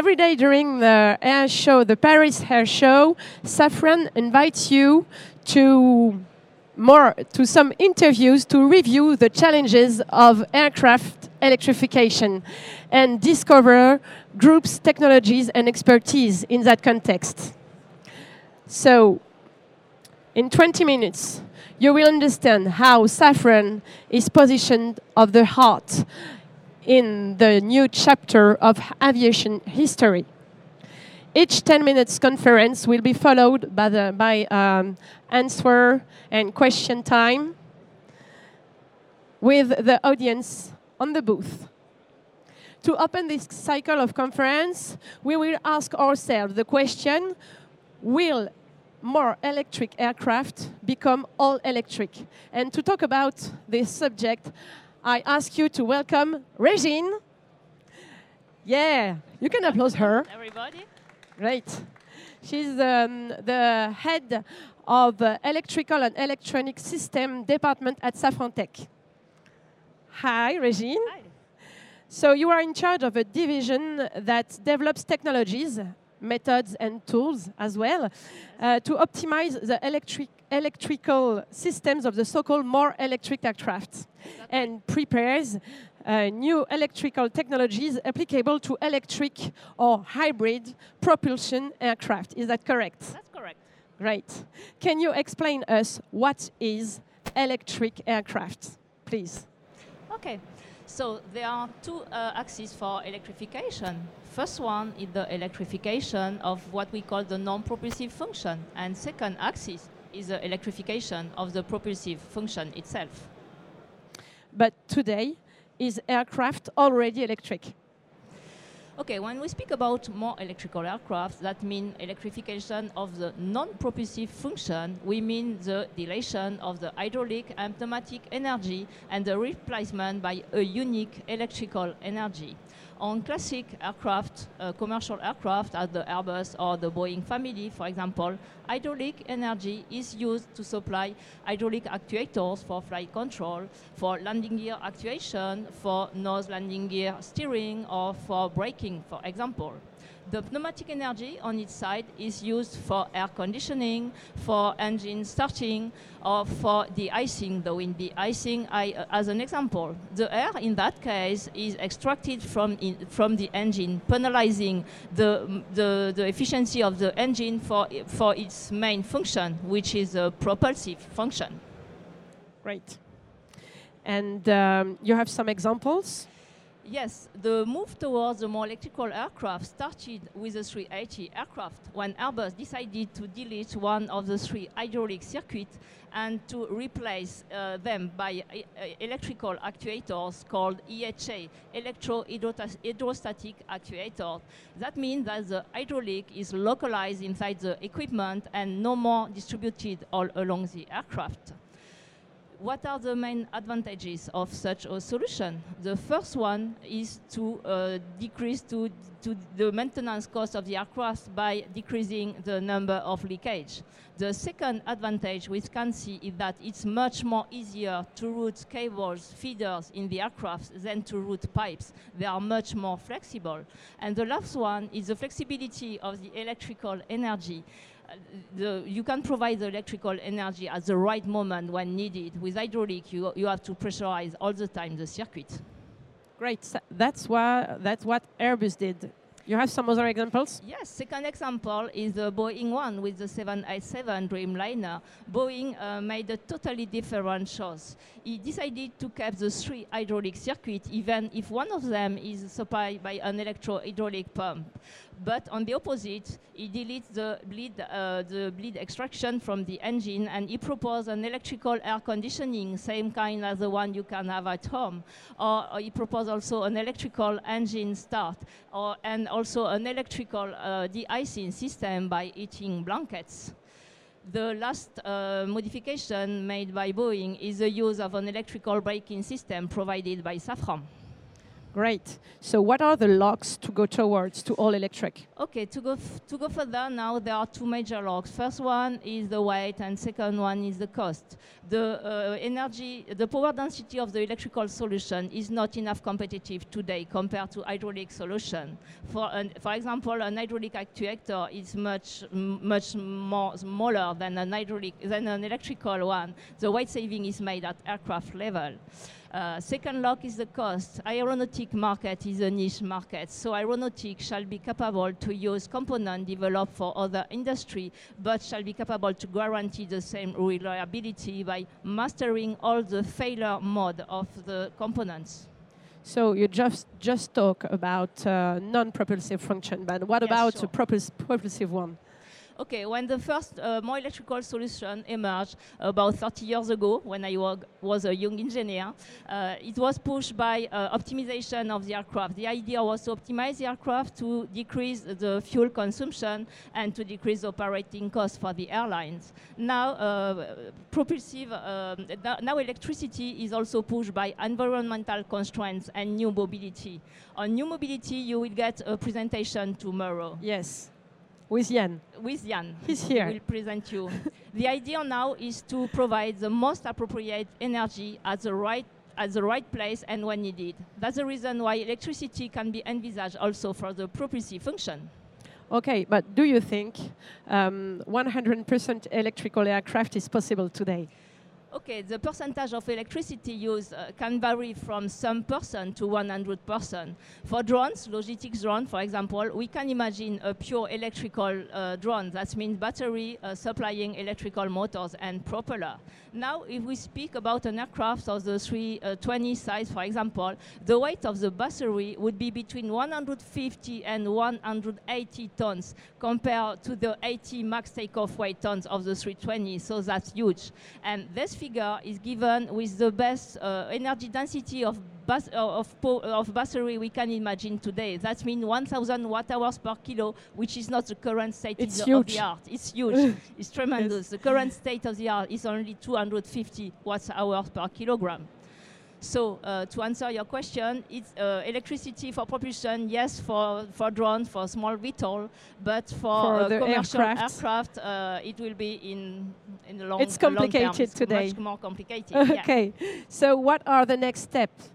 every day during the air show, the Paris Air Show, Safran invites you to more to some interviews to review the challenges of aircraft electrification and discover groups, technologies, and expertise in that context. So, in 20 minutes, you will understand how Safran is positioned of the heart in the new chapter of aviation history. Each 10 minutes conference will be followed by, the, by um, answer and question time with the audience on the booth. To open this cycle of conference, we will ask ourselves the question Will more electric aircraft become all electric? And to talk about this subject, I ask you to welcome Regine. Yeah, you can applaud her. Everybody? Great. She's um, the head of uh, electrical and electronic system department at Safran Tech. Hi, Regine. Hi. So you are in charge of a division that develops technologies, methods, and tools as well uh, to optimize the electric electrical systems of the so-called more electric aircraft and prepares uh, new electrical technologies applicable to electric or hybrid propulsion aircraft. Is that correct? That's correct. Great. Can you explain us what is electric aircraft, please? Okay. So there are two uh, axes for electrification. First one is the electrification of what we call the non-propulsive function, and second axis is the electrification of the propulsive function itself. But today, is aircraft already electric? Okay, when we speak about more electrical aircraft, that means electrification of the non-propulsive function. We mean the deletion of the hydraulic and pneumatic energy and the replacement by a unique electrical energy. On classic aircraft, uh, commercial aircraft as the Airbus or the Boeing family, for example, hydraulic energy is used to supply hydraulic actuators for flight control, for landing gear actuation, for nose landing gear steering, or for braking, for example. The pneumatic energy on its side is used for air conditioning, for engine starting, or for de-icing the wind. De-icing, uh, as an example, the air in that case is extracted from, in, from the engine, penalizing the, the, the efficiency of the engine for, for its main function, which is a propulsive function. Great. And um, you have some examples? Yes, the move towards the more electrical aircraft started with the 380 aircraft when Airbus decided to delete one of the three hydraulic circuits and to replace uh, them by uh, electrical actuators called EHA, electro-hydrostatic actuators. That means that the hydraulic is localized inside the equipment and no more distributed all along the aircraft what are the main advantages of such a solution? The first one is to uh, decrease to, to the maintenance cost of the aircraft by decreasing the number of leakage. The second advantage we can see is that it's much more easier to route cables, feeders in the aircraft than to route pipes. They are much more flexible. And the last one is the flexibility of the electrical energy the, you can provide the electrical energy at the right moment when needed. With hydraulic, you, you have to pressurize all the time the circuit. Great. That's, why, that's what Airbus did. You have some other examples? Yes. Second example is the Boeing one with the 787 Dreamliner. Boeing uh, made a totally different choice. He decided to keep the three hydraulic circuits, even if one of them is supplied by an electro-hydraulic pump. But on the opposite, he deletes the bleed, uh, the bleed extraction from the engine and he proposed an electrical air conditioning, same kind as the one you can have at home. Or, or he proposed also an electrical engine start or, and also an electrical uh, de-icing system by heating blankets. The last uh, modification made by Boeing is the use of an electrical braking system provided by Safran. Great. So, what are the locks to go towards to all electric? Okay, to go to go further now, there are two major locks. First one is the weight, and second one is the cost. The uh, energy, the power density of the electrical solution is not enough competitive today compared to hydraulic solution. For an, for example, an hydraulic actuator is much much more smaller than an hydraulic than an electrical one. The weight saving is made at aircraft level. Uh, second lock is the cost. Aeronautic market is a niche market, so aeronautic shall be capable to use components developed for other industry, but shall be capable to guarantee the same reliability by mastering all the failure mode of the components. So you just just talk about uh, non-propulsive function, but what Yes, about sure. a propulsive one? Okay, when the first uh, more electrical solution emerged about 30 years ago, when I was a young engineer, uh, it was pushed by uh, optimization of the aircraft. The idea was to optimize the aircraft to decrease the fuel consumption and to decrease operating costs for the airlines. Now, uh, propulsive, um, now electricity is also pushed by environmental constraints and new mobility. On new mobility, you will get a presentation tomorrow Yes, with Jan. with Jan. He's here. We'll present you. the idea now is to provide the most appropriate energy at the right at the right place and when needed. That's the reason why electricity can be envisaged also for the propulsive function. Okay, but do you think um, 100% electrical aircraft is possible today? Okay, the percentage of electricity used uh, can vary from some percent to 100%. For drones, logistics drone, for example, we can imagine a pure electrical uh, drone. That means battery uh, supplying electrical motors and propeller. Now, if we speak about an aircraft of the 320 size, for example, the weight of the battery would be between 150 and 180 tons compared to the 80 max takeoff weight tons of the 320. So that's huge. And this figure is given with the best uh, energy density of bas- uh, of, po- of battery we can imagine today. That means 1,000 watt hours per kilo, which is not the current state It's of the- of huge. the art. It's huge. it's tremendous. The current state of the art is only 250 watt hours per kilogram. So uh, to answer your question, it's uh, electricity for propulsion, yes, for, for drones, for small VTOL, but for, For uh, the commercial aircraft. aircraft, uh, it will be in in the long. It's long term. It's complicated It's today. Much more complicated. yeah. okay, so what are the next steps?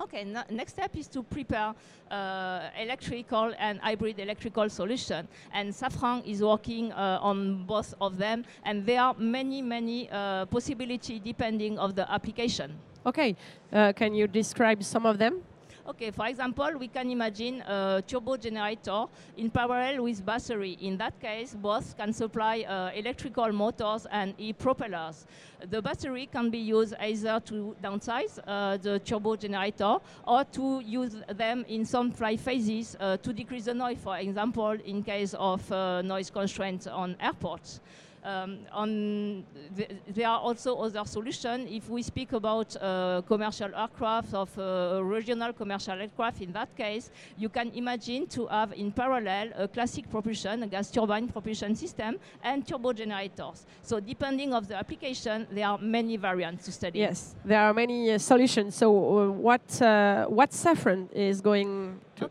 Okay, no, next step is to prepare uh, electrical and hybrid electrical solution. And Safran is working uh, on both of them, and there are many, many uh, possibilities depending of the application. Okay, uh, can you describe some of them? Okay, for example, we can imagine a turbo generator in parallel with battery. In that case, both can supply uh, electrical motors and e-propellers. The battery can be used either to downsize uh, the turbo generator or to use them in some flight phases uh, to decrease the noise, for example, in case of uh, noise constraints on airports. Um, on th- there are also other solutions. If we speak about uh, commercial aircraft of uh, regional commercial aircraft, in that case, you can imagine to have in parallel a classic propulsion, a gas turbine propulsion system, and turbo generators. So depending of the application, there are many variants to study. Yes, there are many uh, solutions. So uh, what uh, what Safran is going to,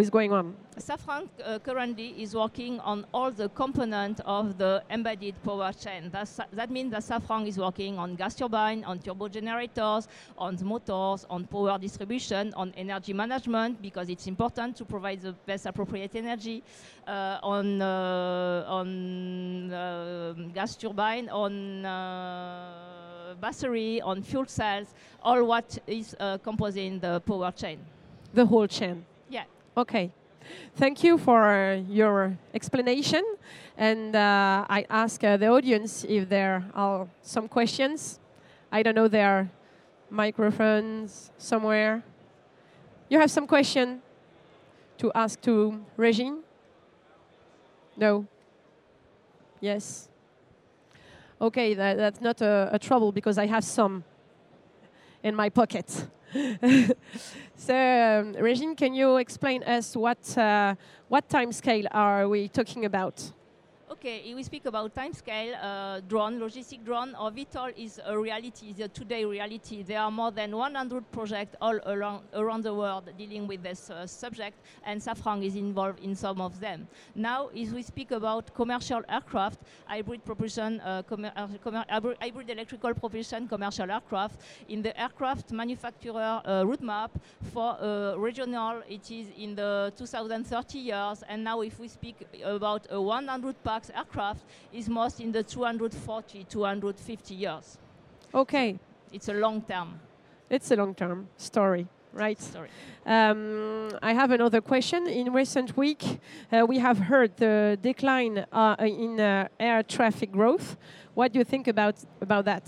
is going on? Safran uh, currently is working on all the components of the embedded power chain. That's, that means that Safran is working on gas turbine, on turbo generators, on the motors, on power distribution, on energy management, because it's important to provide the best appropriate energy, uh, on, uh, on uh, gas turbine, on uh, battery, on fuel cells, all what is uh, composing the power chain. The whole chain. Okay. Thank you for your explanation. And uh, I ask uh, the audience if there are some questions. I don't know, there are microphones somewhere. You have some question to ask to Regine? No? Yes? Okay, that, that's not a, a trouble because I have some in my pocket. so, um, Regine, can you explain us what uh, what time scale are we talking about? Okay, if we speak about timescale, uh, drone, logistic drone, or VTOL is a reality, is a today reality. There are more than 100 projects all around, around the world dealing with this uh, subject, and Safran is involved in some of them. Now, if we speak about commercial aircraft, hybrid propulsion, uh, uh hybrid electrical propulsion commercial aircraft, in the aircraft manufacturer uh, roadmap for uh, regional, it is in the 2030 years, and now if we speak about a 100 pax aircraft is most in the 240, 250 years. Okay. It's a long term. It's a long term story. Right. Sorry. Um, I have another question. In recent week, uh, we have heard the decline uh, in uh, air traffic growth. What do you think about about that?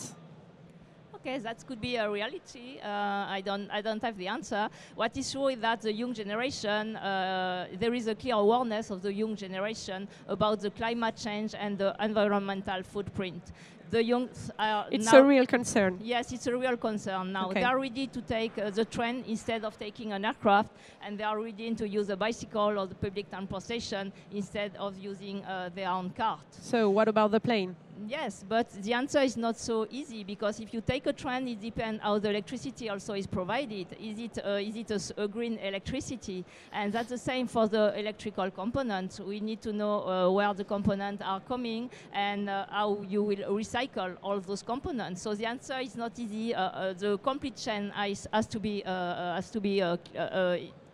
Okay, that could be a reality. Uh, I don't, I don't have the answer. What is sure is that the young generation, uh, there is a clear awareness of the young generation about the climate change and the environmental footprint the young are It's a real concern. Yes, it's a real concern now. Okay. They are ready to take uh, the train instead of taking an aircraft, and they are ready to use a bicycle or the public transportation instead of using uh, their own cart. So what about the plane? Yes, but the answer is not so easy because if you take a train, it depends how the electricity also is provided. Is it uh, is it a, a, green electricity? And that's the same for the electrical components. We need to know uh, where the components are coming and uh, how you will recycle all those components. So the answer is not easy. Uh, uh, the complete chain has, has to be uh, has to be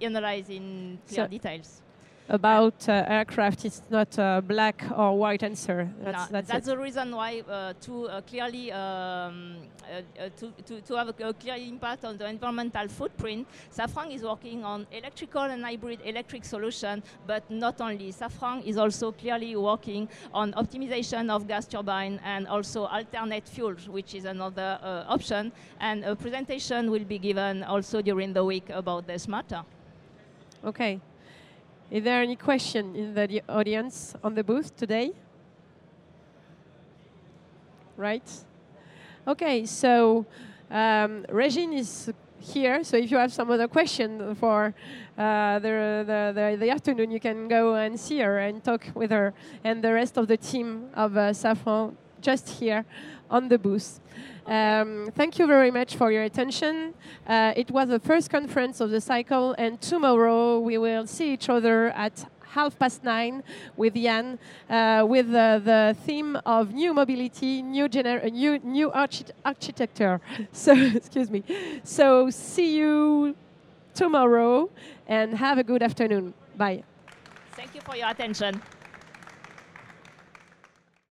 analyzed in clear so details about uh, aircraft it's not a black or white answer. That's, no, that's, that's the reason why uh, to uh, clearly um, uh, uh, to, to, to have a, clear impact on the environmental footprint, Safran is working on electrical and hybrid electric solution, but not only. Safran is also clearly working on optimization of gas turbine and also alternate fuels, which is another uh, option. And a presentation will be given also during the week about this matter. Okay. Is there any question in the audience on the booth today? Right? Okay, so um, Regine is here, so if you have some other question for uh, the, the, the, the, afternoon, you can go and see her and talk with her and the rest of the team of uh, Safran just here on the booth. Um, thank you very much for your attention. Uh, it was the first conference of the cycle, and tomorrow we will see each other at half past nine with Jan, uh, with uh, the theme of new mobility, new gener- new new archi- architecture. So excuse me. So see you tomorrow, and have a good afternoon. Bye. Thank you for your attention.